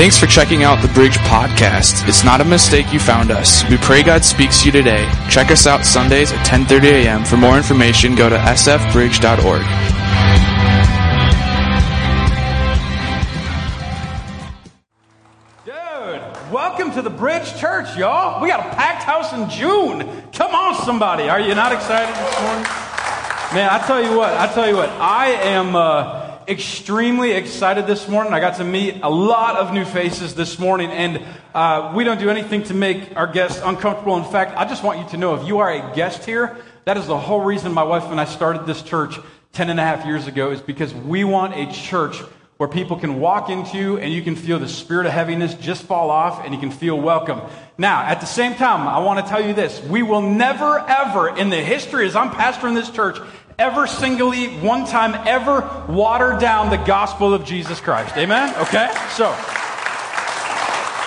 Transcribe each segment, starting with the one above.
Thanks for checking out the Bridge Podcast. It's not a mistake you found us. We pray God speaks to you today. Check us out Sundays at 10:30 a.m. For more information, go to sfbridge.org. Dude, welcome to the Bridge Church, y'all. We got a packed house in June. Come on, somebody. Are you not excited this morning? Man, I tell you what, I tell you what, I am. Uh, extremely excited this morning. I got to meet a lot of new faces this morning, and uh, we don't do anything to make our guests uncomfortable. In fact, I just want you to know if you are a guest here, that is the whole reason my wife and I started this church 10 and a half years ago, is because we want a church where people can walk into and you can feel the spirit of heaviness just fall off and you can feel welcome. Now, at the same time, I want to tell you this. We will never, ever, in the history as I'm pastoring this church, ever singly, one time ever water down the gospel of Jesus Christ. Amen? Okay? So,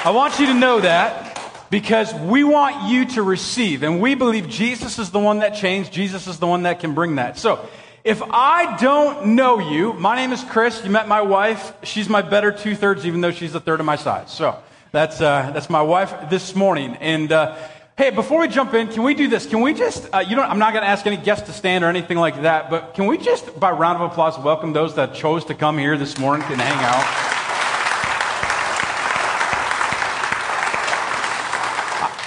I want you to know that because we want you to receive, and we believe Jesus is the one that changed, Jesus is the one that can bring that. So, if I don't know you, my name is Chris. You met my wife. She's my better two thirds, even though she's a third of my size. So that's uh, that's my wife this morning. And uh, Hey, before we jump in, can we do this? Can we just, uh, you know, I'm not going to ask any guests to stand or anything like that, but can we just, by round of applause, welcome those that chose to come here this morning and hang out?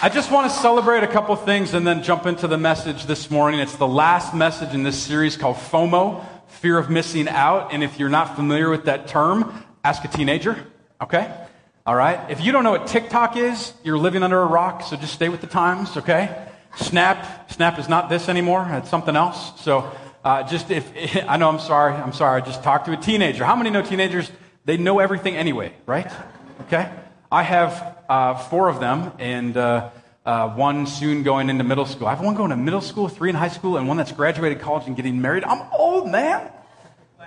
I just want to celebrate a couple things and then jump into the message this morning. It's the last message in this series called FOMO, Fear of Missing Out. And if you're not familiar with that term, ask a teenager, okay? All right? If you don't know what TikTok is, you're living under a rock, so just stay with the times, okay? Snap, Snap is not this anymore, it's something else. So uh, just if, I know I'm sorry, I'm sorry, I just talked to a teenager. How many know teenagers? They know everything anyway, right? Okay? I have uh, four of them, and uh, uh, one soon going into middle school. I have one going to middle school, three in high school, and one that's graduated college and getting married. I'm old, man.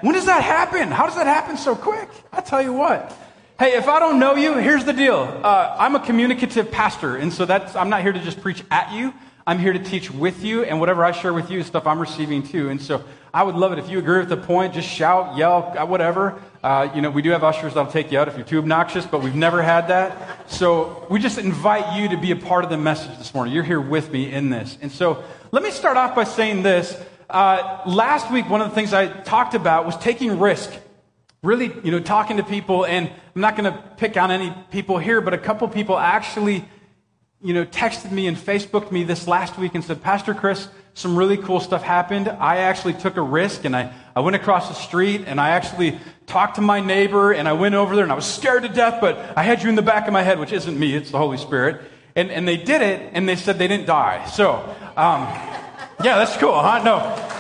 When does that happen? How does that happen so quick? I tell you what. Hey, if I don't know you, here's the deal. Uh, I'm a communicative pastor, and so that's, I'm not here to just preach at you. I'm here to teach with you, and whatever I share with you is stuff I'm receiving too. And so I would love it if you agree with the point, just shout, yell, uh, whatever. Uh, you know, we do have ushers that'll take you out if you're too obnoxious, but we've never had that. So we just invite you to be a part of the message this morning. You're here with me in this. And so let me start off by saying this. Uh, last week, one of the things I talked about was taking risk really, you know, talking to people, and I'm not going to pick on any people here, but a couple people actually, you know, texted me and Facebooked me this last week and said, Pastor Chris, some really cool stuff happened. I actually took a risk and I, I went across the street and I actually talked to my neighbor and I went over there and I was scared to death, but I had you in the back of my head, which isn't me, it's the Holy Spirit. And, and they did it and they said they didn't die. So, um, yeah, that's cool, huh? No.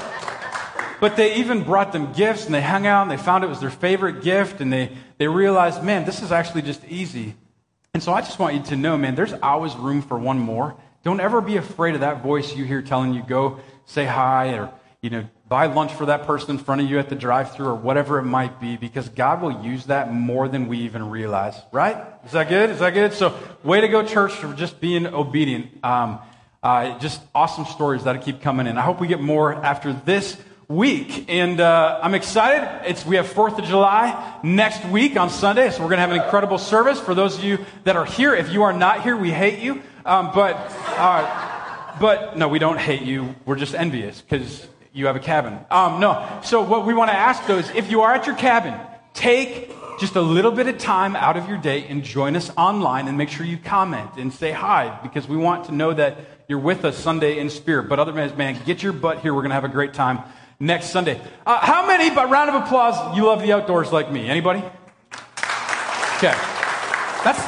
But they even brought them gifts and they hung out and they found it was their favorite gift and they, they realized, man, this is actually just easy. And so I just want you to know, man, there's always room for one more. Don't ever be afraid of that voice you hear telling you, go say hi or, you know, buy lunch for that person in front of you at the drive through or whatever it might be because God will use that more than we even realize, right? Is that good? Is that good? So, way to go, church, for just being obedient. Um, uh, just awesome stories that keep coming in. I hope we get more after this week. And uh, I'm excited. It's, we have 4th of July next week on Sunday, so we're going to have an incredible service. For those of you that are here, if you are not here, we hate you. Um, but, uh, but no, we don't hate you. We're just envious because you have a cabin. Um, no. So what we want to ask though is if you are at your cabin, take just a little bit of time out of your day and join us online and make sure you comment and say hi because we want to know that you're with us Sunday in spirit. But otherwise, man, get your butt here. We're going to have a great time next Sunday. Uh, how many, by round of applause, you love the outdoors like me? Anybody? Okay. That's,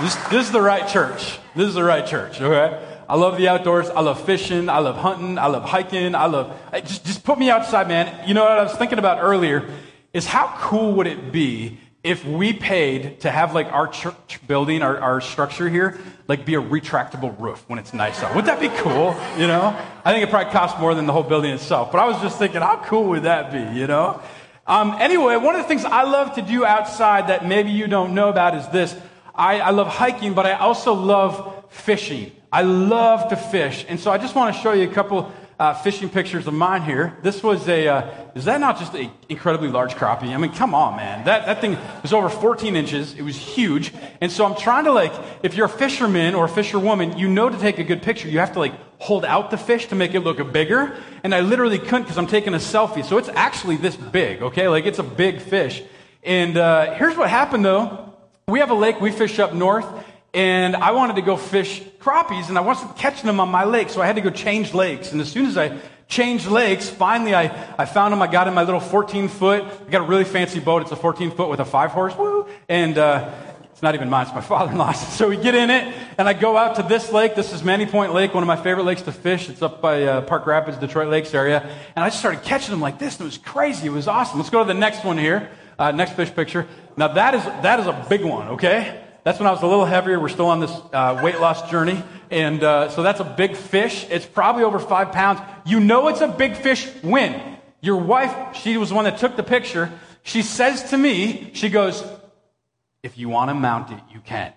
this, this is the right church. This is the right church, okay? I love the outdoors. I love fishing. I love hunting. I love hiking. I love, just, just put me outside, man. You know what I was thinking about earlier is how cool would it be if we paid to have like our church building, our, our structure here, like be a retractable roof when it's nice out. Would that be cool? You know? I think it probably costs more than the whole building itself. But I was just thinking, how cool would that be, you know? Um, anyway, one of the things I love to do outside that maybe you don't know about is this. I, I love hiking, but I also love fishing. I love to fish. And so I just want to show you a couple uh, fishing pictures of mine here. This was a, uh, is that not just an incredibly large crappie? I mean, come on, man. That, that thing was over 14 inches. It was huge. And so I'm trying to like, if you're a fisherman or a fisherwoman, you know to take a good picture, you have to like hold out the fish to make it look bigger. And I literally couldn't because I'm taking a selfie. So it's actually this big, okay? Like it's a big fish. And uh, here's what happened though. We have a lake we fish up north and I wanted to go fish crappies, and I wasn't catching them on my lake, so I had to go change lakes. And as soon as I changed lakes, finally I, I found them. I got in my little 14 foot. I got a really fancy boat. It's a 14 foot with a five horse. Woo! And uh, it's not even mine. It's my father-in-law's. So we get in it, and I go out to this lake. This is Many Point Lake, one of my favorite lakes to fish. It's up by uh, Park Rapids, Detroit Lakes area. And I just started catching them like this, and it was crazy. It was awesome. Let's go to the next one here. Uh, next fish picture. Now that is that is a big one. Okay. That's when I was a little heavier. We're still on this uh, weight loss journey. And uh, so that's a big fish. It's probably over five pounds. You know it's a big fish when your wife, she was the one that took the picture. She says to me, she goes, if you want to mount it, you can.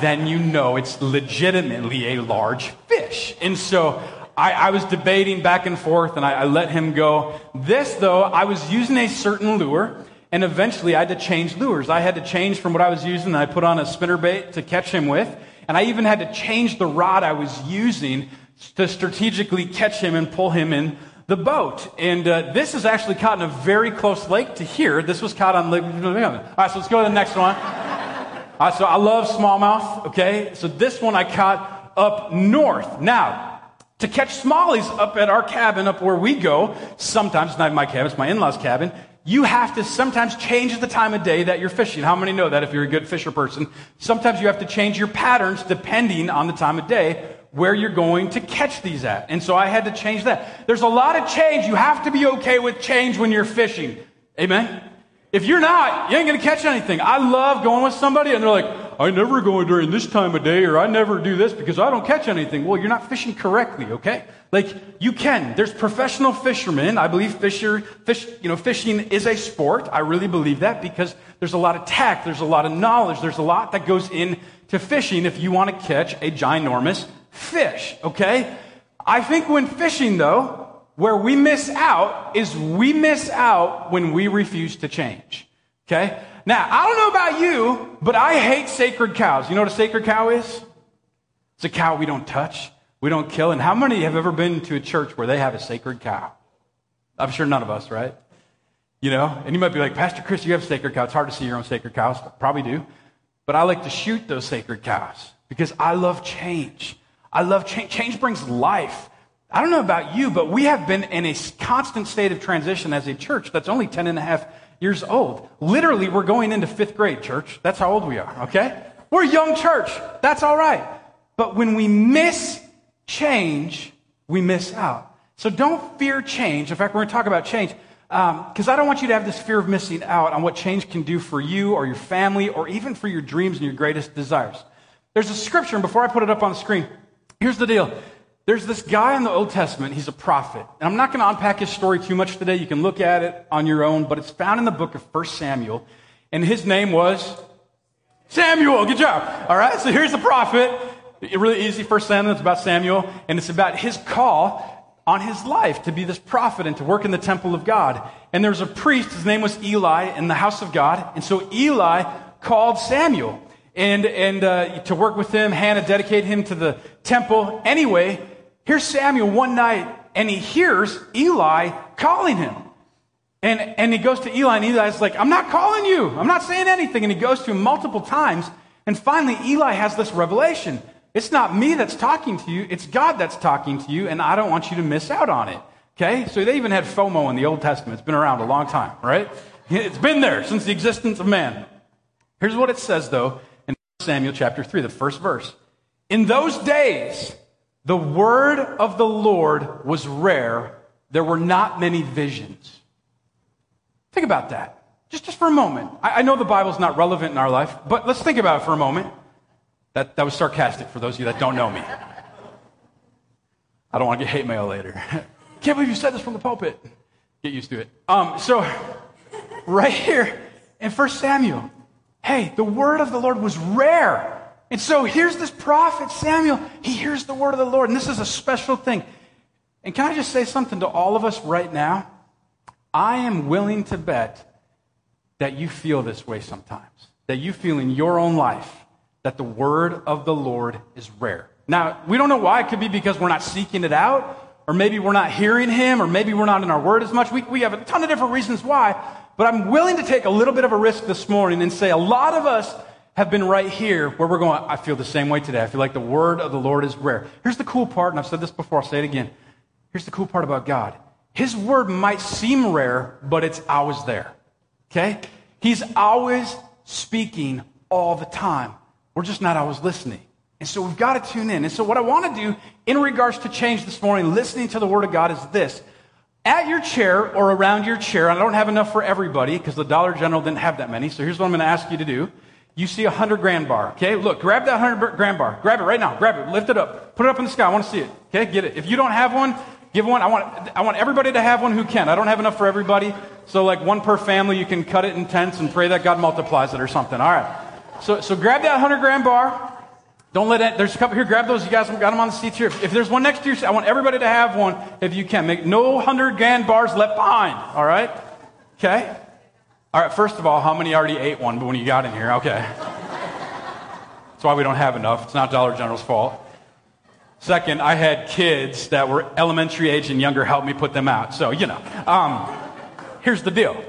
then you know it's legitimately a large fish. And so I, I was debating back and forth and I, I let him go. This, though, I was using a certain lure and eventually I had to change lures. I had to change from what I was using, I put on a spinner bait to catch him with. And I even had to change the rod I was using to strategically catch him and pull him in the boat. And uh, this is actually caught in a very close lake to here. This was caught on Lake. All right, so let's go to the next one. All right, so I love smallmouth. Okay, so this one I caught up north. Now, to catch smallies up at our cabin, up where we go, sometimes, not my cabin, it's my in law's cabin, you have to sometimes change the time of day that you're fishing. How many know that if you're a good fisher person? Sometimes you have to change your patterns depending on the time of day where you're going to catch these at. And so I had to change that. There's a lot of change. You have to be okay with change when you're fishing. Amen? If you're not, you ain't going to catch anything. I love going with somebody and they're like, I never go during this time of day or I never do this because I don't catch anything. Well, you're not fishing correctly, okay? Like you can. There's professional fishermen. I believe fisher, fish, you know, fishing is a sport. I really believe that because there's a lot of tact, there's a lot of knowledge, there's a lot that goes into fishing if you want to catch a ginormous fish, okay? I think when fishing though, where we miss out is we miss out when we refuse to change. Okay? Now, I don't know about you, but I hate sacred cows. You know what a sacred cow is? It's a cow we don't touch, we don't kill. And how many have ever been to a church where they have a sacred cow? I'm sure none of us, right? You know, and you might be like, Pastor Chris, you have sacred cow. It's hard to see your own sacred cows. Probably do. But I like to shoot those sacred cows because I love change. I love change. Change brings life. I don't know about you, but we have been in a constant state of transition as a church that's only 10 and a half years old. Literally, we're going into fifth grade, church. That's how old we are, okay? We're a young church. That's all right. But when we miss change, we miss out. So don't fear change. In fact, we're going to talk about change because um, I don't want you to have this fear of missing out on what change can do for you or your family or even for your dreams and your greatest desires. There's a scripture, and before I put it up on the screen, here's the deal. There's this guy in the Old Testament, he's a prophet. And I'm not going to unpack his story too much today. You can look at it on your own, but it's found in the book of 1 Samuel. And his name was Samuel. Good job. All right, so here's the prophet. Really easy, 1 Samuel. It's about Samuel, and it's about his call on his life to be this prophet and to work in the temple of God. And there was a priest, his name was Eli, in the house of God. And so Eli called Samuel and, and uh, to work with him. Hannah dedicated him to the temple. Anyway, Here's Samuel one night, and he hears Eli calling him. And, and he goes to Eli, and Eli's like, I'm not calling you. I'm not saying anything. And he goes to him multiple times. And finally, Eli has this revelation. It's not me that's talking to you, it's God that's talking to you, and I don't want you to miss out on it. Okay? So they even had FOMO in the Old Testament. It's been around a long time, right? It's been there since the existence of man. Here's what it says, though, in Samuel chapter 3, the first verse. In those days, the word of the Lord was rare. There were not many visions. Think about that. Just, just for a moment. I, I know the Bible's not relevant in our life, but let's think about it for a moment. That, that was sarcastic for those of you that don't know me. I don't want to get hate mail later. Can't believe you said this from the pulpit. Get used to it. Um, so, right here in 1 Samuel, hey, the word of the Lord was rare. And so here's this prophet, Samuel. He hears the word of the Lord. And this is a special thing. And can I just say something to all of us right now? I am willing to bet that you feel this way sometimes, that you feel in your own life that the word of the Lord is rare. Now, we don't know why. It could be because we're not seeking it out, or maybe we're not hearing Him, or maybe we're not in our word as much. We, we have a ton of different reasons why, but I'm willing to take a little bit of a risk this morning and say a lot of us have been right here where we're going, I feel the same way today. I feel like the word of the Lord is rare. Here's the cool part, and I've said this before, I'll say it again. Here's the cool part about God His word might seem rare, but it's always there. Okay? He's always speaking all the time. We're just not always listening. And so we've got to tune in. And so, what I want to do in regards to change this morning, listening to the Word of God, is this. At your chair or around your chair, I don't have enough for everybody because the Dollar General didn't have that many. So, here's what I'm going to ask you to do. You see a 100 grand bar, okay? Look, grab that 100 grand bar. Grab it right now. Grab it. Lift it up. Put it up in the sky. I want to see it, okay? Get it. If you don't have one, give one. I want, I want everybody to have one who can. I don't have enough for everybody. So, like one per family, you can cut it in tenths and pray that God multiplies it or something. All right. So, so grab that 100 grand bar. Don't let it, there's a couple here, grab those. You guys got them on the seats here. If there's one next to you, I want everybody to have one if you can. Make no 100 grand bars left behind. All right? Okay? All right, first of all, how many already ate one when you got in here? Okay. That's why we don't have enough. It's not Dollar General's fault. Second, I had kids that were elementary age and younger help me put them out. So, you know. Um, here's the deal.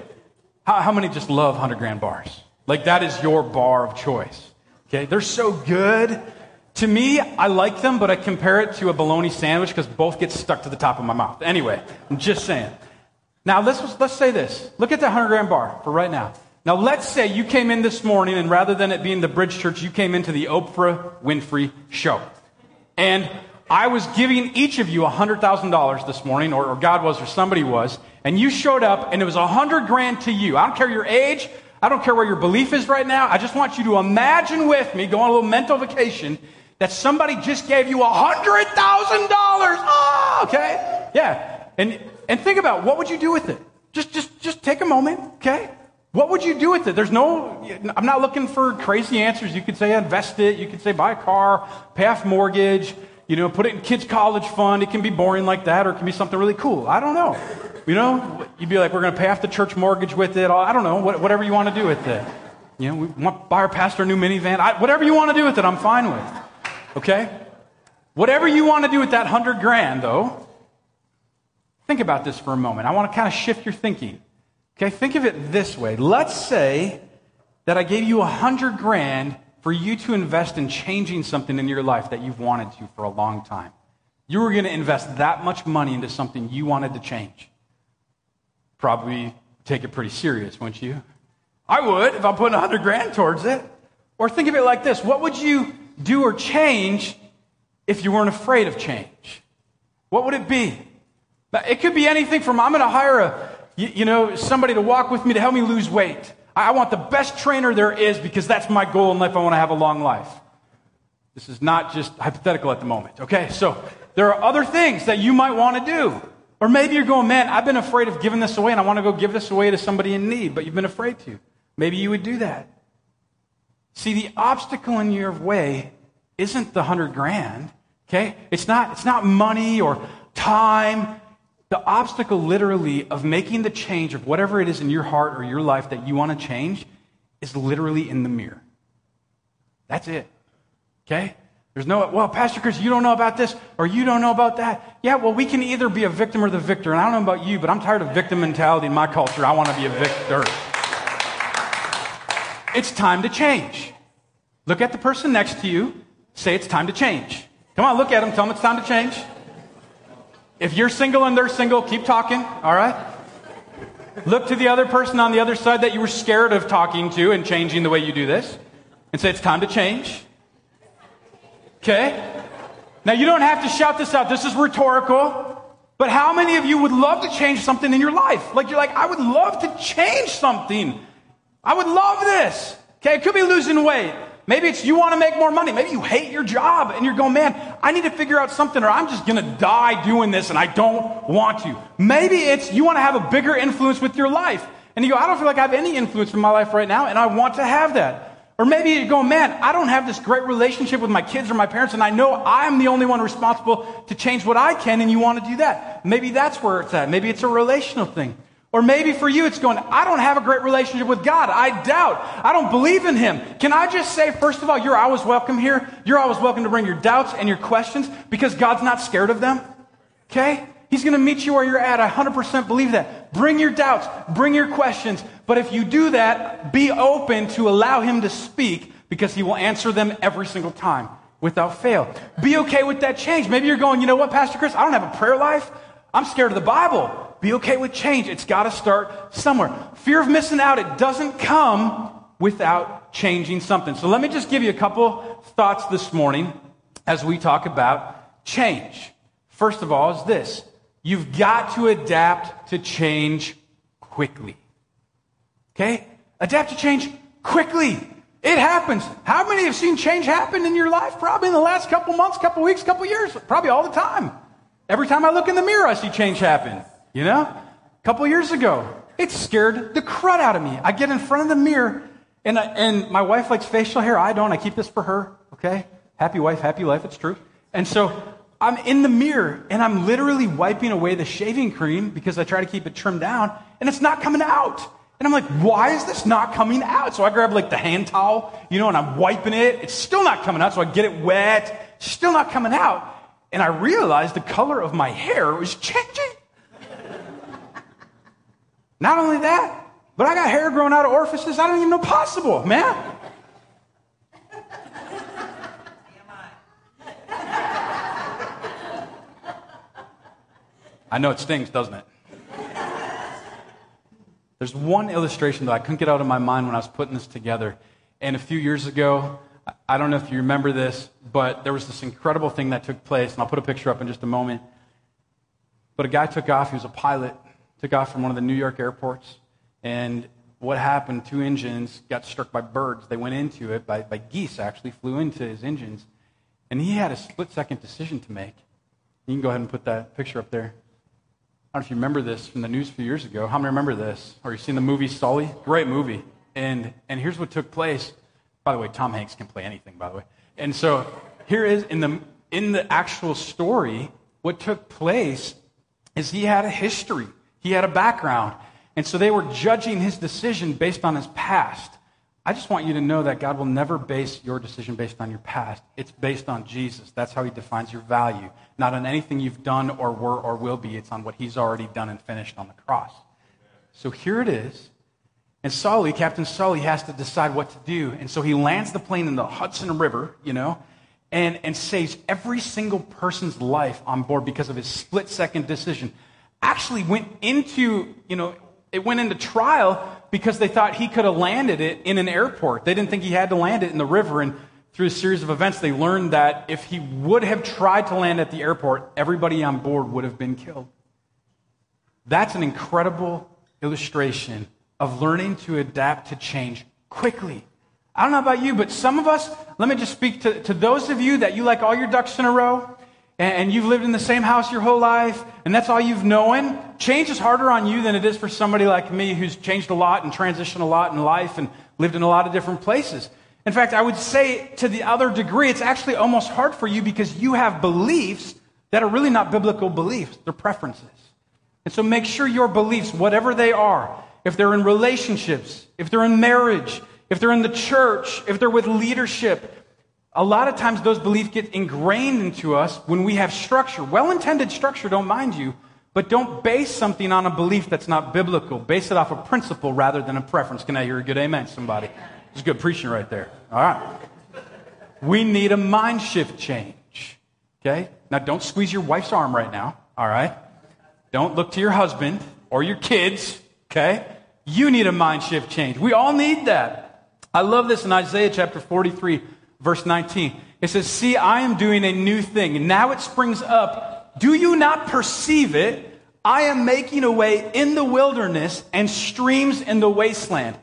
How, how many just love 100 grand bars? Like that is your bar of choice. Okay? They're so good. To me, I like them, but I compare it to a bologna sandwich because both get stuck to the top of my mouth. Anyway, I'm just saying. Now, let's, let's say this. Look at that 100 grand bar for right now. Now, let's say you came in this morning, and rather than it being the Bridge Church, you came into the Oprah Winfrey Show. And I was giving each of you $100,000 this morning, or, or God was, or somebody was, and you showed up, and it was 100 grand to you. I don't care your age, I don't care where your belief is right now. I just want you to imagine with me, go on a little mental vacation, that somebody just gave you $100,000. Oh, ah, okay? Yeah. And, and think about what would you do with it? Just, just, just take a moment, okay? What would you do with it? There's no, I'm not looking for crazy answers. You could say invest it. You could say buy a car, pay off mortgage, you know, put it in kids' college fund. It can be boring like that or it can be something really cool. I don't know. You know, you'd be like, we're going to pay off the church mortgage with it. I don't know, whatever you want to do with it. You know, we want buy our pastor a new minivan. I, whatever you want to do with it, I'm fine with. Okay? Whatever you want to do with that hundred grand, though, think about this for a moment. I want to kind of shift your thinking. Okay? Think of it this way. Let's say that I gave you a hundred grand for you to invest in changing something in your life that you've wanted to for a long time. You were going to invest that much money into something you wanted to change probably take it pretty serious, wouldn't you? I would if I'm putting a 100 grand towards it. Or think of it like this what would you do or change if you weren't afraid of change? What would it be? It could be anything from I'm going to hire a, you, you, know, somebody to walk with me to help me lose weight. I want the best trainer there is because that's my goal in life. I want to have a long life. This is not just hypothetical at the moment. Okay, so there are other things that you might want to do. Or maybe you're going, man, I've been afraid of giving this away and I want to go give this away to somebody in need, but you've been afraid to. Maybe you would do that. See, the obstacle in your way isn't the hundred grand, okay? It's not, it's not money or time. The obstacle literally of making the change of whatever it is in your heart or your life that you want to change is literally in the mirror. That's it. Okay? There's no, well, Pastor Chris, you don't know about this or you don't know about that. Yeah, well, we can either be a victim or the victor. And I don't know about you, but I'm tired of victim mentality in my culture. I want to be a victor. It's time to change. Look at the person next to you. Say it's time to change. Come on, look at them. Tell them it's time to change. If you're single and they're single, keep talking. All right? Look to the other person on the other side that you were scared of talking to and changing the way you do this and say it's time to change. Okay? Now, you don't have to shout this out. This is rhetorical. But how many of you would love to change something in your life? Like, you're like, I would love to change something. I would love this. Okay? It could be losing weight. Maybe it's you want to make more money. Maybe you hate your job and you're going, man, I need to figure out something or I'm just going to die doing this and I don't want to. Maybe it's you want to have a bigger influence with your life. And you go, I don't feel like I have any influence in my life right now and I want to have that. Or maybe you're going, man, I don't have this great relationship with my kids or my parents, and I know I'm the only one responsible to change what I can, and you want to do that. Maybe that's where it's at. Maybe it's a relational thing. Or maybe for you, it's going, I don't have a great relationship with God. I doubt. I don't believe in Him. Can I just say, first of all, you're always welcome here. You're always welcome to bring your doubts and your questions because God's not scared of them. Okay? He's going to meet you where you're at. I 100% believe that. Bring your doubts, bring your questions. But if you do that, be open to allow Him to speak because He will answer them every single time without fail. Be okay with that change. Maybe you're going, you know what, Pastor Chris, I don't have a prayer life. I'm scared of the Bible. Be okay with change. It's got to start somewhere. Fear of missing out, it doesn't come without changing something. So let me just give you a couple thoughts this morning as we talk about change. First of all, is this You've got to adapt to change quickly. Okay? Adapt to change quickly. It happens. How many have seen change happen in your life? Probably in the last couple months, couple weeks, couple years. Probably all the time. Every time I look in the mirror, I see change happen. You know? A couple years ago, it scared the crud out of me. I get in front of the mirror, and, I, and my wife likes facial hair. I don't. I keep this for her. Okay? Happy wife, happy life. It's true. And so I'm in the mirror and I'm literally wiping away the shaving cream because I try to keep it trimmed down and it's not coming out. And I'm like, why is this not coming out? So I grab like the hand towel, you know, and I'm wiping it. It's still not coming out. So I get it wet, still not coming out. And I realized the color of my hair was changing. Not only that, but I got hair growing out of orifices I don't even know possible, man. I know it stings, doesn't it? There's one illustration that I couldn't get out of my mind when I was putting this together. And a few years ago, I don't know if you remember this, but there was this incredible thing that took place, and I'll put a picture up in just a moment. But a guy took off, he was a pilot, took off from one of the New York airports, and what happened, two engines got struck by birds. They went into it, by, by geese actually, flew into his engines. And he had a split second decision to make. You can go ahead and put that picture up there. I don't know if you remember this from the news a few years ago. How many remember this? Or you seen the movie Sully? Great movie. And, and here's what took place. By the way, Tom Hanks can play anything, by the way. And so here is in the, in the actual story, what took place is he had a history, he had a background. And so they were judging his decision based on his past. I just want you to know that God will never base your decision based on your past. It's based on Jesus. That's how he defines your value. Not on anything you've done or were or will be. It's on what he's already done and finished on the cross. So here it is. And Sully, Captain Sully, has to decide what to do. And so he lands the plane in the Hudson River, you know, and, and saves every single person's life on board because of his split second decision. Actually went into, you know, it went into trial because they thought he could have landed it in an airport. They didn't think he had to land it in the river. And through a series of events, they learned that if he would have tried to land at the airport, everybody on board would have been killed. That's an incredible illustration of learning to adapt to change quickly. I don't know about you, but some of us, let me just speak to, to those of you that you like all your ducks in a row and you've lived in the same house your whole life, and that's all you've known, change is harder on you than it is for somebody like me who's changed a lot and transitioned a lot in life and lived in a lot of different places. In fact, I would say to the other degree, it's actually almost hard for you because you have beliefs that are really not biblical beliefs, they're preferences. And so make sure your beliefs, whatever they are, if they're in relationships, if they're in marriage, if they're in the church, if they're with leadership, a lot of times those beliefs get ingrained into us when we have structure. Well intended structure, don't mind you, but don't base something on a belief that's not biblical. Base it off a principle rather than a preference. Can I hear a good amen, somebody? It's good preaching right there. All right. We need a mind shift change. Okay? Now, don't squeeze your wife's arm right now. All right? Don't look to your husband or your kids. Okay? You need a mind shift change. We all need that. I love this in Isaiah chapter 43 verse 19. It says, See, I am doing a new thing. Now it springs up. Do you not perceive it? I am making a way in the wilderness and streams in the wasteland.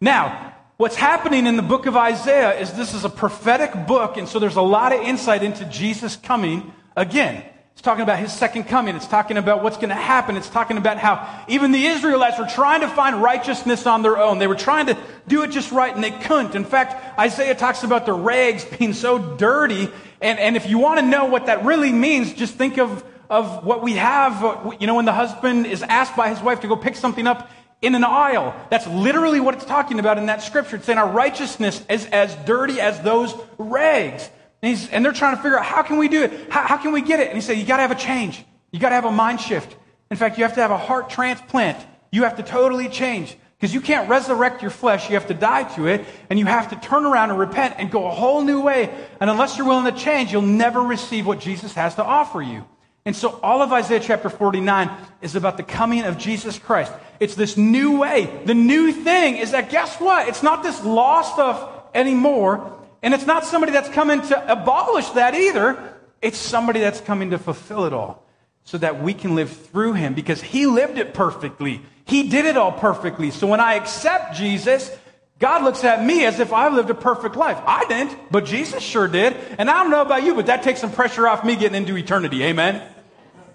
Now, what's happening in the book of Isaiah is this is a prophetic book, and so there's a lot of insight into Jesus coming again. Talking about his second coming. It's talking about what's going to happen. It's talking about how even the Israelites were trying to find righteousness on their own. They were trying to do it just right and they couldn't. In fact, Isaiah talks about the rags being so dirty. And, and if you want to know what that really means, just think of, of what we have. You know, when the husband is asked by his wife to go pick something up in an aisle. That's literally what it's talking about in that scripture. It's saying our righteousness is as dirty as those rags. And, and, they're trying to figure out how can we do it? How, how can we get it? And he said, you got to have a change. You got to have a mind shift. In fact, you have to have a heart transplant. You have to totally change because you can't resurrect your flesh. You have to die to it and you have to turn around and repent and go a whole new way. And unless you're willing to change, you'll never receive what Jesus has to offer you. And so all of Isaiah chapter 49 is about the coming of Jesus Christ. It's this new way. The new thing is that guess what? It's not this law stuff anymore. And it's not somebody that's coming to abolish that either. It's somebody that's coming to fulfill it all so that we can live through him because he lived it perfectly. He did it all perfectly. So when I accept Jesus, God looks at me as if I lived a perfect life. I didn't, but Jesus sure did. And I don't know about you, but that takes some pressure off me getting into eternity. Amen.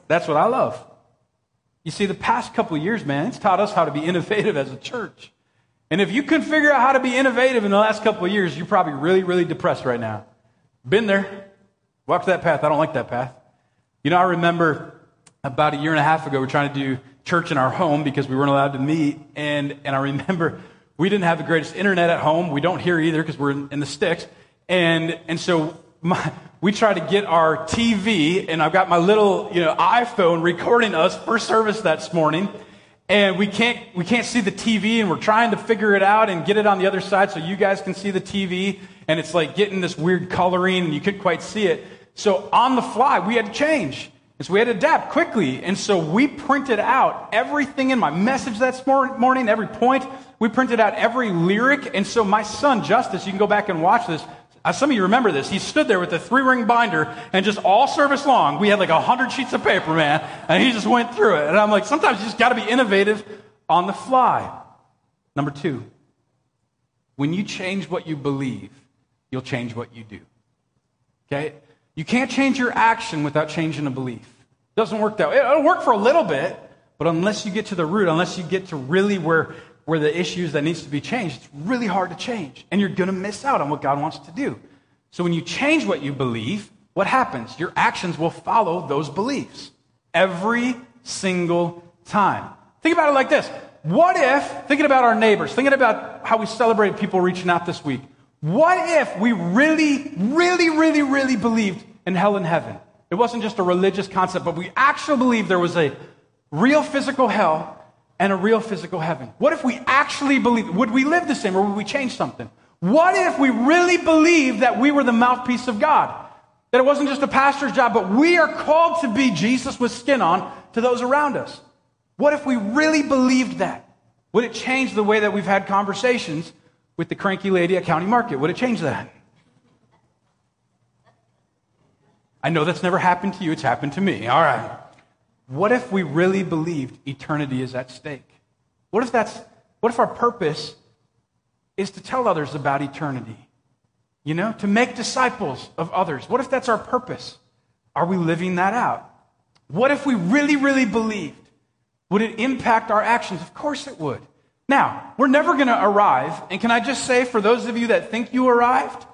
That's what I love. You see, the past couple years, man, it's taught us how to be innovative as a church. And if you couldn't figure out how to be innovative in the last couple of years, you're probably really, really depressed right now. Been there. Walked that path. I don't like that path. You know, I remember about a year and a half ago, we were trying to do church in our home because we weren't allowed to meet. And, and I remember we didn't have the greatest internet at home. We don't hear either because we're in, in the sticks. And, and so my, we try to get our TV, and I've got my little you know, iPhone recording us for service this morning. And we can't, we can't see the TV, and we're trying to figure it out and get it on the other side so you guys can see the TV. And it's like getting this weird coloring, and you couldn't quite see it. So on the fly, we had to change. And so we had to adapt quickly. And so we printed out everything in my message that morning, every point. We printed out every lyric. And so my son, Justice, you can go back and watch this. Uh, some of you remember this. He stood there with a three ring binder and just all service long, we had like a hundred sheets of paper, man, and he just went through it. And I'm like, sometimes you just got to be innovative on the fly. Number two, when you change what you believe, you'll change what you do. Okay? You can't change your action without changing a belief. It doesn't work that way. It'll work for a little bit, but unless you get to the root, unless you get to really where where the issues that needs to be changed, it's really hard to change. And you're going to miss out on what God wants to do. So when you change what you believe, what happens? Your actions will follow those beliefs every single time. Think about it like this. What if, thinking about our neighbors, thinking about how we celebrated people reaching out this week, what if we really, really, really, really believed in hell and heaven? It wasn't just a religious concept, but we actually believed there was a real physical hell and a real physical heaven? What if we actually believe? Would we live the same or would we change something? What if we really believed that we were the mouthpiece of God? That it wasn't just a pastor's job, but we are called to be Jesus with skin on to those around us. What if we really believed that? Would it change the way that we've had conversations with the cranky lady at County Market? Would it change that? I know that's never happened to you, it's happened to me. All right. What if we really believed eternity is at stake? What if that's what if our purpose is to tell others about eternity? You know, to make disciples of others. What if that's our purpose? Are we living that out? What if we really, really believed? Would it impact our actions? Of course it would. Now, we're never going to arrive. And can I just say, for those of you that think you arrived,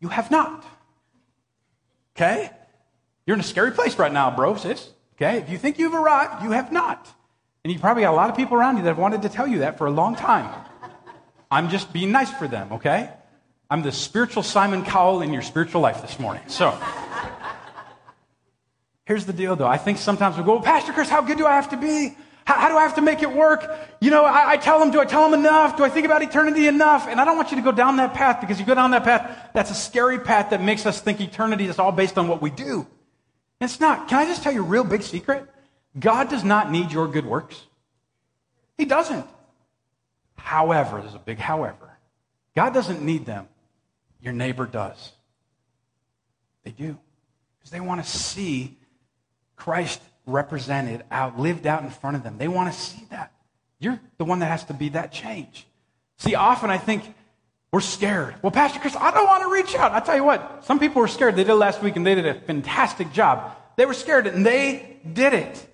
you have not. Okay? You're in a scary place right now, bro, sis. Okay? If you think you've arrived, you have not. And you probably got a lot of people around you that have wanted to tell you that for a long time. I'm just being nice for them, okay? I'm the spiritual Simon Cowell in your spiritual life this morning. So, here's the deal though. I think sometimes we go, well, Pastor Chris, how good do I have to be? How, how do I have to make it work? You know, I, I, tell them, do I tell them enough? Do I think about eternity enough? And I don't want you to go down that path because you go down that path, that's a scary path that makes us think eternity is all based on what we do. It's not. Can I just tell you a real big secret? God does not need your good works. He doesn't. However, there's a big however. God doesn't need them. Your neighbor does. They do. Because they want to see Christ represented out, lived out in front of them. They want to see that. You're the one that has to be that change. See, often I think we're scared. Well, Pastor Chris, I don't want to reach out. I tell you what, some people were scared. They did last week and they did a fantastic job. They were scared and they did it.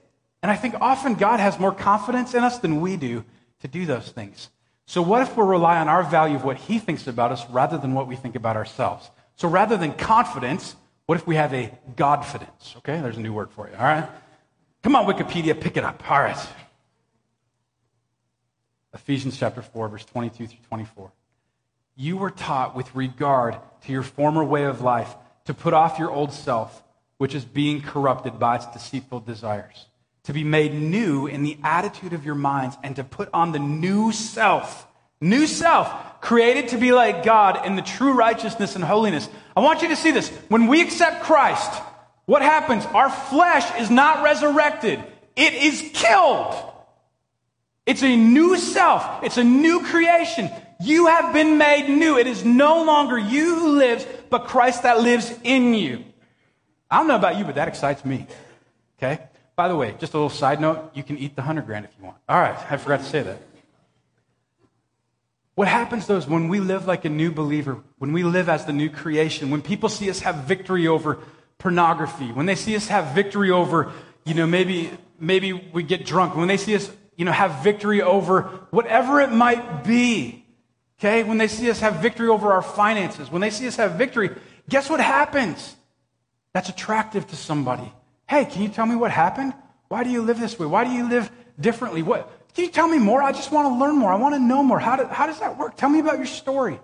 And I think often God has more confidence in us than we do to do those things. So, what if we rely on our value of what He thinks about us rather than what we think about ourselves? So, rather than confidence, what if we have a Godfidence? Okay, there's a new word for you, all right? Come on, Wikipedia, pick it up. All right. Ephesians chapter 4, verse 22 through 24. You were taught with regard to your former way of life to put off your old self, which is being corrupted by its deceitful desires to be made new in the attitude of your minds and to put on the new self. New self, created to be like God in the true righteousness and holiness. I want you to see this. When we accept Christ, what happens? Our flesh is not resurrected, it is killed. It's a new self, it's a new creation. You have been made new. It is no longer you who lives, but Christ that lives in you. I don't know about you, but that excites me. Okay? By the way, just a little side note, you can eat the 100 grand if you want. All right, I forgot to say that. What happens though is when we live like a new believer, when we live as the new creation, when people see us have victory over pornography, when they see us have victory over, you know, maybe, maybe we get drunk, when they see us, you know, have victory over whatever it might be, okay, when they see us have victory over our finances, when they see us have victory, guess what happens? That's attractive to somebody. Hey, can you tell me what happened? Why do you live this way? Why do you live differently? What, can you tell me more? I just want to learn more. I want to know more. How, do, how does that work? Tell me about your story.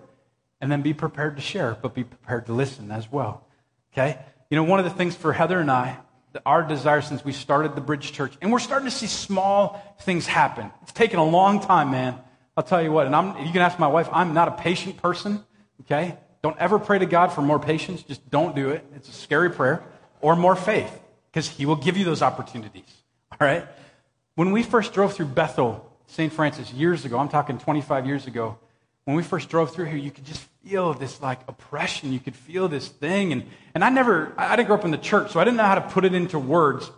And then be prepared to share, but be prepared to listen as well. Okay? You know, one of the things for Heather and I, our desire since we started the Bridge Church, and we're starting to see small things happen. It's taken a long time, man. I'll tell you what, and I'm, you can ask my wife, I'm not a patient person, okay? Don't ever pray to God for more patience. Just don't do it. It's a scary prayer. Or more faith because He will give you those opportunities. All right? When we first drove through Bethel, St. Francis, years ago, I'm talking 25 years ago, when we first drove through here, you could just feel this like oppression. You could feel this thing. And, and I never, I didn't grow up in the church, so I didn't know how to put it into words.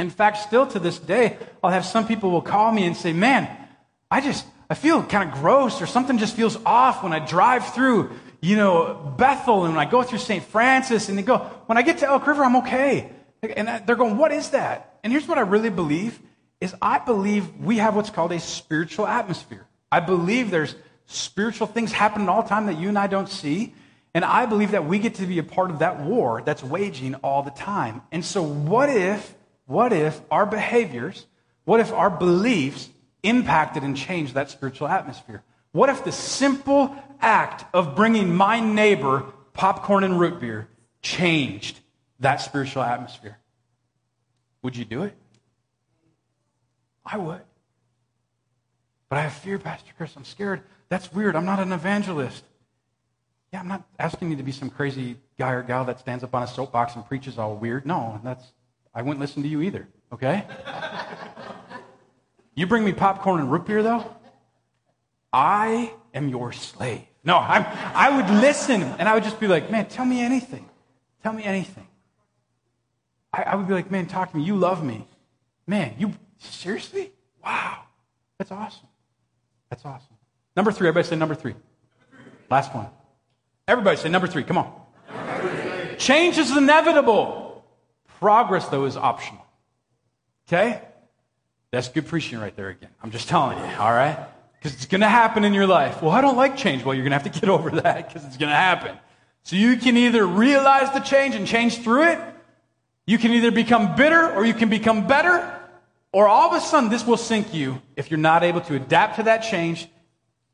In fact, still to this day, I'll have some people will call me and say, man, I just, I feel kind of gross or something just feels off when I drive through, you know, Bethel and when I go through St. Francis and they go, when I get to Elk River, I'm okay. And they're going, what is that? And here's what I really believe is I believe we have what's called a spiritual atmosphere. I believe there's spiritual things happening all the time that you and I don't see. And I believe that we get to be a part of that war that's waging all the time. And so what if, what if our behaviors, what if our beliefs impacted and changed that spiritual atmosphere? What if the simple act of bringing my neighbor popcorn and root beer changed that spiritual atmosphere. Would you do it? I would. But I have fear, Pastor Chris. I'm scared. That's weird. I'm not an evangelist. Yeah, I'm not asking you to be some crazy guy or gal that stands up on a soapbox and preaches all weird. No, that's I wouldn't listen to you either, okay? you bring me popcorn and root beer though? I am your slave. No, I'm, I would listen and I would just be like, man, tell me anything. Tell me anything. I, I would be like, man, talk to me. You love me. Man, you seriously? Wow. That's awesome. That's awesome. Number three, everybody say number three. Last one. Everybody say number three. Come on. Change is inevitable. Progress, though, is optional. Okay? That's good preaching right there again. I'm just telling you, all right? Because it's going to happen in your life. Well, I don't like change. Well, you're going to have to get over that because it's going to happen. So you can either realize the change and change through it, you can either become bitter or you can become better, or all of a sudden this will sink you if you're not able to adapt to that change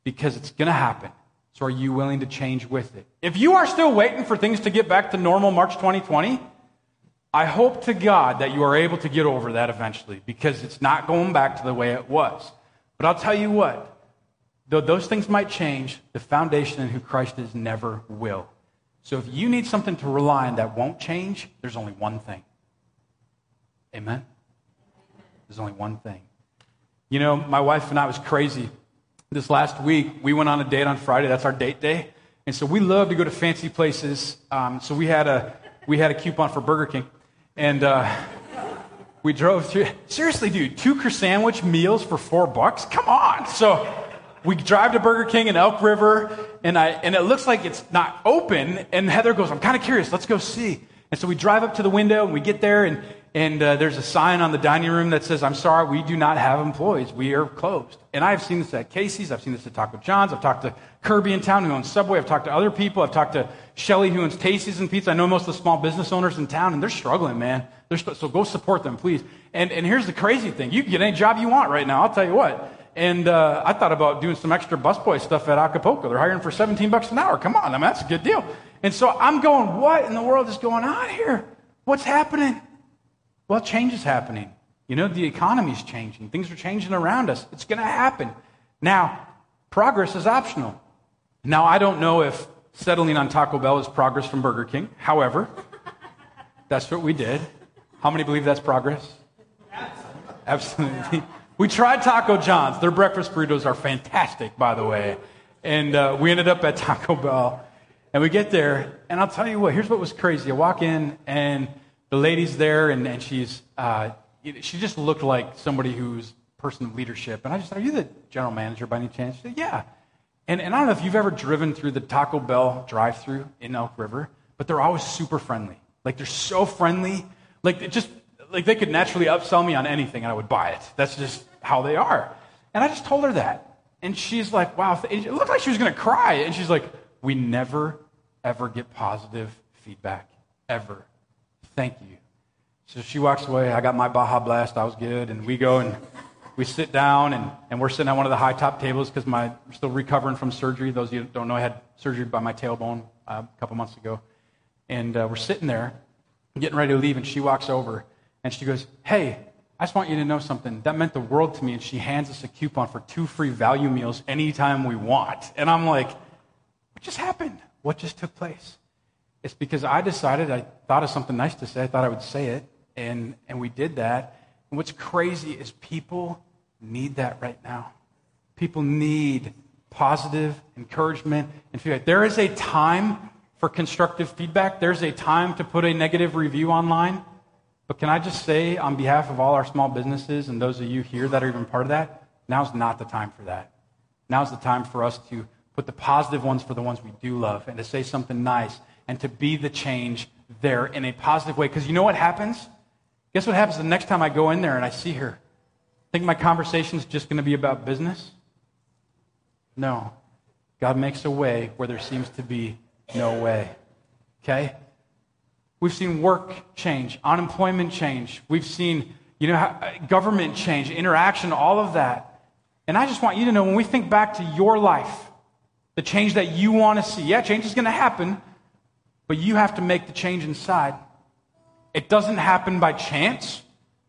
because it's going to happen. So are you willing to change with it? If you are still waiting for things to get back to normal March 2020, I hope to God that you are able to get over that eventually because it's not going back to the way it was. But I'll tell you what, though those things might change, the foundation in who Christ is never will. So if you need something to rely on that won't change, there's only one thing. Amen? There's only one thing. You know, my wife and I was crazy. This last week, we went on a date on Friday. That's our date day. And so we love to go to fancy places. Um, so we had, a, we had a coupon for Burger King. And uh, we drove through. Seriously, dude, two sandwich meals for four bucks? Come on. So we drive to Burger King in Elk River, and, I, and it looks like it's not open. And Heather goes, I'm kind of curious. Let's go see. And so we drive up to the window and we get there, and, and uh, there's a sign on the dining room that says, I'm sorry, we do not have employees. We are closed. And I've seen this at Casey's. I've seen this at Taco John's. I've talked to Kirby in town who owns Subway. I've talked to other people. I've talked to Shelly who owns Tasty's and Pizza. I know most of the small business owners in town, and they're struggling, man. They're st- so go support them, please. And, and here's the crazy thing. You can get any job you want right now. I'll tell you what. And uh, I thought about doing some extra busboy stuff at Acapulco. They're hiring for 17 bucks an hour. Come on, I mean, that's a good deal. And so I'm going, what in the world is going on here? What's happening? Well, change is happening. You know, the economy is changing. Things are changing around us. It's going to happen. Now, progress is optional. Now, I don't know if settling on Taco Bell is progress from Burger King. However, that's what we did. How many believe that's progress? Absolutely. We tried Taco John's. Their breakfast burritos are fantastic, by the way. And uh, we ended up at Taco Bell. And we get there, and I'll tell you what, here's what was crazy. I walk in, and the lady's there, and, and she's, uh, she just looked like somebody who's person of leadership. And I just said, Are you the general manager by any chance? She said, Yeah. And, and I don't know if you've ever driven through the Taco Bell drive through in Elk River, but they're always super friendly. Like, they're so friendly. Like, just, like they could naturally upsell me on anything, and I would buy it. That's just how they are. And I just told her that. And she's like, Wow. It looked like she was going to cry. And she's like, We never ever get positive feedback, ever. Thank you. So she walks away. I got my Baja Blast. I was good. And we go and we sit down, and, and we're sitting at one of the high top tables because I'm still recovering from surgery. Those of you don't know, I had surgery by my tailbone uh, a couple months ago. And uh, we're sitting there, getting ready to leave, and she walks over and she goes, Hey, I just want you to know something. That meant the world to me. And she hands us a coupon for two free value meals anytime we want. And I'm like, What just happened? What just took place? It's because I decided, I thought of something nice to say. I thought I would say it. And, and we did that. And what's crazy is people need that right now. People need positive encouragement and feedback. There is a time for constructive feedback, there's a time to put a negative review online. But can I just say, on behalf of all our small businesses and those of you here that are even part of that, now's not the time for that. Now's the time for us to put the positive ones for the ones we do love and to say something nice and to be the change there in a positive way. Because you know what happens? Guess what happens the next time I go in there and I see her? Think my conversation is just going to be about business? No. God makes a way where there seems to be no way. Okay? We've seen work change, unemployment change. We've seen, you know, uh, government change, interaction, all of that. And I just want you to know when we think back to your life, the change that you want to see, yeah, change is going to happen, but you have to make the change inside. It doesn't happen by chance.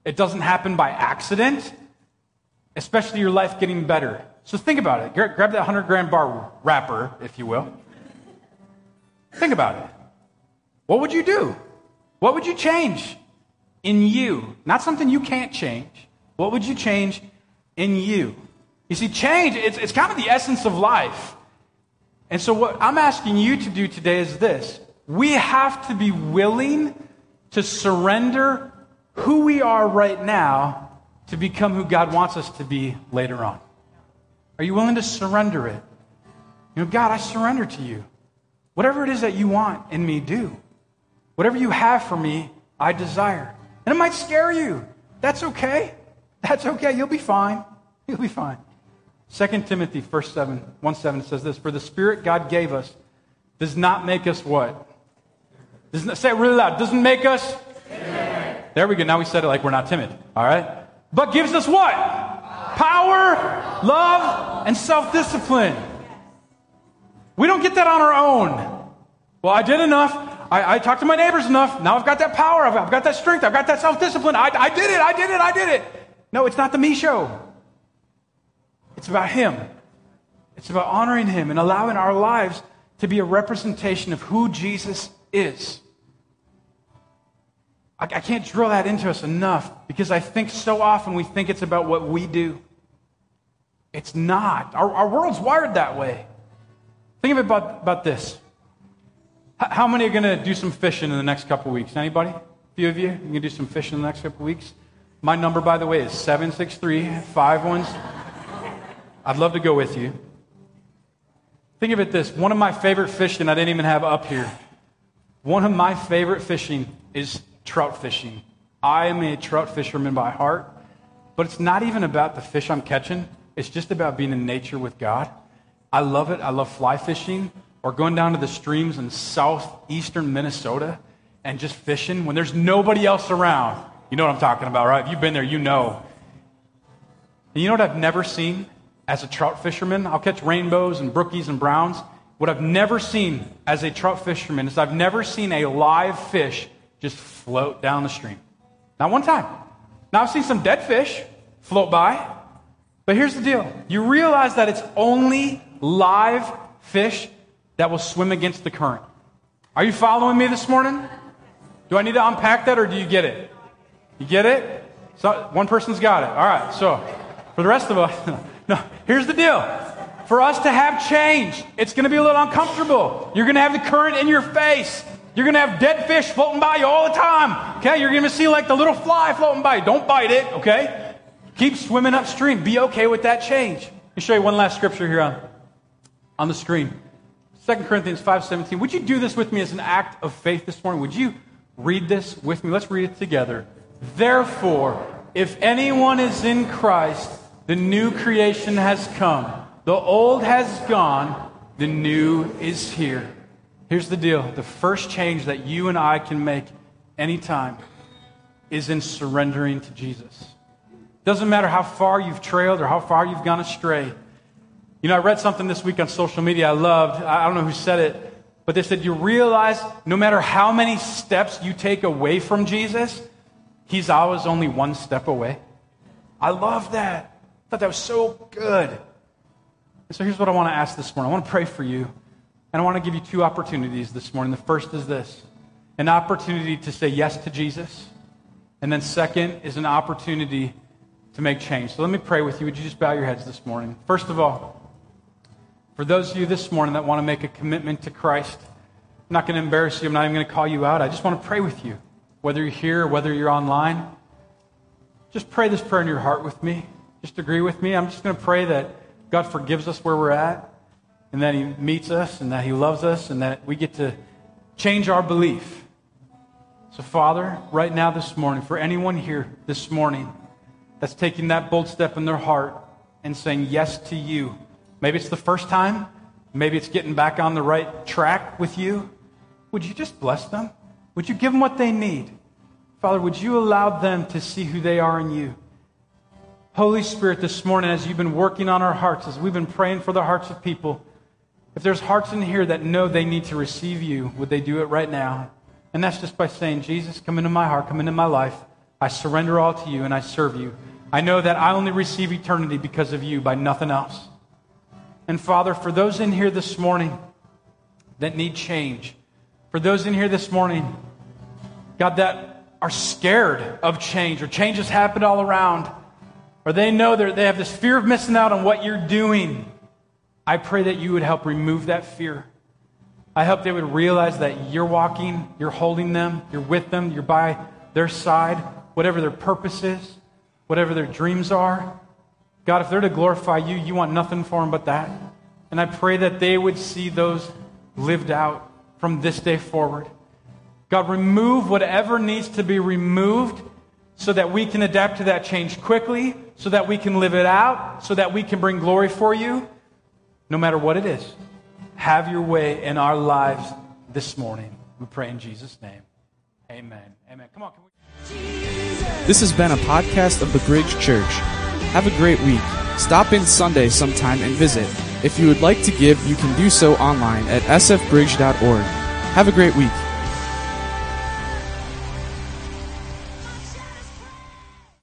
It doesn't happen by accident, especially your life getting better. So think about it. Grab that 100 grand bar wrapper, if you will. Think about it. What would you do? What would you change in you? Not something you can't change. What would you change in you? You see, change, it's, it's kind of the essence of life. And so, what I'm asking you to do today is this we have to be willing to surrender who we are right now to become who God wants us to be later on. Are you willing to surrender it? You know, God, I surrender to you. Whatever it is that you want in me, do. Whatever you have for me, I desire. And it might scare you. That's okay. That's okay. You'll be fine. You'll be fine. 2 Timothy 1 7, 1 7 says this For the Spirit God gave us does not make us what? Does not, say it really loud. Doesn't make us? Timid. There we go. Now we said it like we're not timid. All right? But gives us what? Power, love, and self discipline. We don't get that on our own. Well, I did enough. I, I, talked to my neighbors enough. Now I've got that power. I've, I've got that strength. I've got that self discipline. I, I did it. I did it. I did it. No, it's not the me show. It's about Him. It's about honoring Him and allowing our lives to be a representation of who Jesus is. I, I can't drill that into us enough because I think so often we think it's about what we do. It's not. Our, our world's wired that way. Think of it about, about this. How many are going to do some fishing in the next couple weeks? Anybody? A few of you? You can do some fishing in the next couple weeks? My number, by the way, is 763 510. I'd love to go with you. Think of it this one of my favorite fish, and I didn't even have up here One of my favorite fishing is trout fishing. I am a trout fisherman by heart, but it's not even about the fish I'm catching. It's just about being in nature with God. I love it. I love fly fishing or going down to the streams in southeastern Minnesota and just fishing when there's nobody else around. You know what I'm talking about, right? If you've been there, you know. And you know what I've never seen as a trout fisherman? I'll catch rainbows and brookies and browns. What I've never seen as a trout fisherman is I've never seen a live fish just float down the stream. Not one time. Now I've seen some dead fish float by, but here's the deal. You realize that it's only live fish that will swim against the current. Are you following me this morning? Do I need to unpack that or do you get it? You get it? So one person's got it. All right. So for the rest of us, no, here's the deal. For us to have change, it's going to be a little uncomfortable. You're going to have the current in your face. You're going to have dead fish floating by you all the time. Okay? You're going to see like the little fly floating by you. Don't bite it. Okay? Keep swimming upstream. Be okay with that change. Let me show you one last scripture here on, on the screen. 2 Corinthians 5:17. Would you do this with me as an act of faith this morning? Would you read this with me? Let's read it together. Therefore, if anyone is in Christ, the new creation has come. The old has gone, the new is here. Here's the deal the first change that you and I can make anytime is in surrendering to Jesus. Doesn't matter how far you've trailed or how far you've gone astray. You know, I read something this week on social media I loved. I don't know who said it, but they said, You realize no matter how many steps you take away from Jesus, He's always only one step away. I love that. I thought that was so good. And so here's what I want to ask this morning I want to pray for you, and I want to give you two opportunities this morning. The first is this an opportunity to say yes to Jesus, and then second is an opportunity to make change. So let me pray with you. Would you just bow your heads this morning? First of all, for those of you this morning that want to make a commitment to Christ, I'm not going to embarrass you. I'm not even going to call you out. I just want to pray with you, whether you're here or whether you're online. Just pray this prayer in your heart with me. Just agree with me. I'm just going to pray that God forgives us where we're at, and that He meets us, and that He loves us, and that we get to change our belief. So, Father, right now this morning, for anyone here this morning that's taking that bold step in their heart and saying yes to you, Maybe it's the first time. Maybe it's getting back on the right track with you. Would you just bless them? Would you give them what they need? Father, would you allow them to see who they are in you? Holy Spirit, this morning, as you've been working on our hearts, as we've been praying for the hearts of people, if there's hearts in here that know they need to receive you, would they do it right now? And that's just by saying, Jesus, come into my heart, come into my life. I surrender all to you and I serve you. I know that I only receive eternity because of you, by nothing else. And Father, for those in here this morning that need change, for those in here this morning, God, that are scared of change, or change has happened all around, or they know that they have this fear of missing out on what you're doing, I pray that you would help remove that fear. I hope they would realize that you're walking, you're holding them, you're with them, you're by their side, whatever their purpose is, whatever their dreams are. God, if they're to glorify you, you want nothing for them but that. And I pray that they would see those lived out from this day forward. God, remove whatever needs to be removed so that we can adapt to that change quickly, so that we can live it out, so that we can bring glory for you, no matter what it is. Have your way in our lives this morning. We pray in Jesus' name. Amen. Amen. Come on. We... This has been a podcast of the Bridge Church. Have a great week. Stop in Sunday sometime and visit. If you would like to give, you can do so online at sfbridge.org. Have a great week.